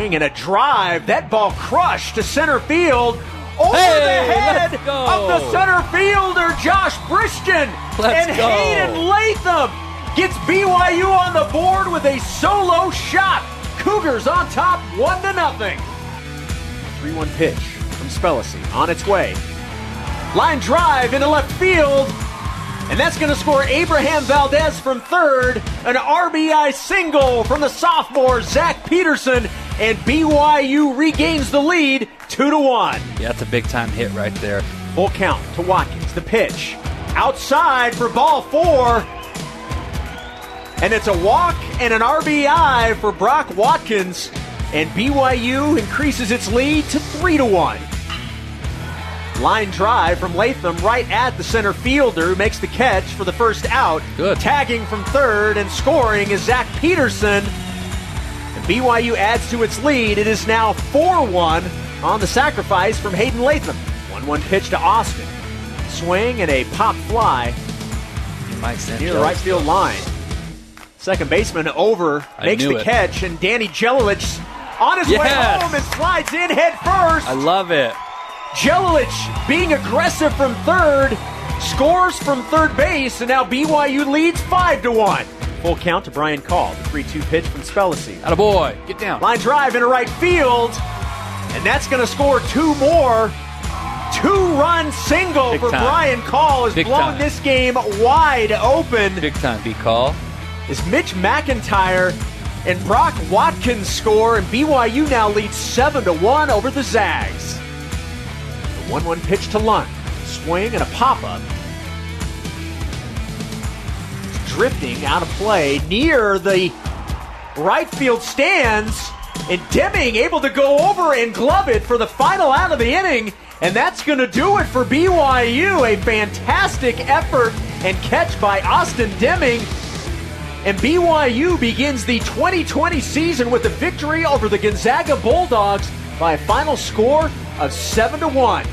Swing and a drive. That ball crushed to center field. Over Hey, the head of the center fielder, Josh Brishton. Let's and go. Hayden Latham gets BYU on the board with a solo shot. Cougars on top, one to nothing. 3-1 pitch from Spellacy on its way. Line drive into left field. And that's going to score Abraham Valdez from third. An RBI single from the sophomore Zach Peterson. And BYU regains the lead 2 to 1. Yeah, that's a big time hit right there. Full count to Watkins. The pitch. Outside for ball four. And it's a walk and an RBI for Brock Watkins. And BYU increases its lead to 3 to 1. Line drive from Latham right at the center fielder who makes the catch for the first out. Good. Tagging from third and scoring is Zach Peterson. And BYU adds to its lead. It is now 4 1 on the sacrifice from Hayden Latham. 1 1 pitch to Austin. Swing and a pop fly near the right field line. Second baseman over I makes the it. catch, and Danny Jelilich on his way Yes. home and slides in head first. I love it. Jelilich being aggressive from third, scores from third base, and now BYU leads 5 to 1. Full count to Brian Call, the 3 2 pitch from Spellacy. Atta boy, get down. Line drive into right field, and that's going to score two more. Two run single Big for time. Brian Call has Big blown time. this game wide open. Big time B call. Is Mitch McIntyre and Brock Watkins score, and BYU now leads 7 to 1 over the Zags. The 1 1 pitch to Lund. Swing and a pop up. Drifting out of play near the right field stands. And Deming able to go over and glove it for the final out of the inning. And that's going to do it for BYU. A fantastic effort and catch by Austin Deming. And BYU begins the 2020 season with a victory over the Gonzaga Bulldogs by a final score of 7 to 1.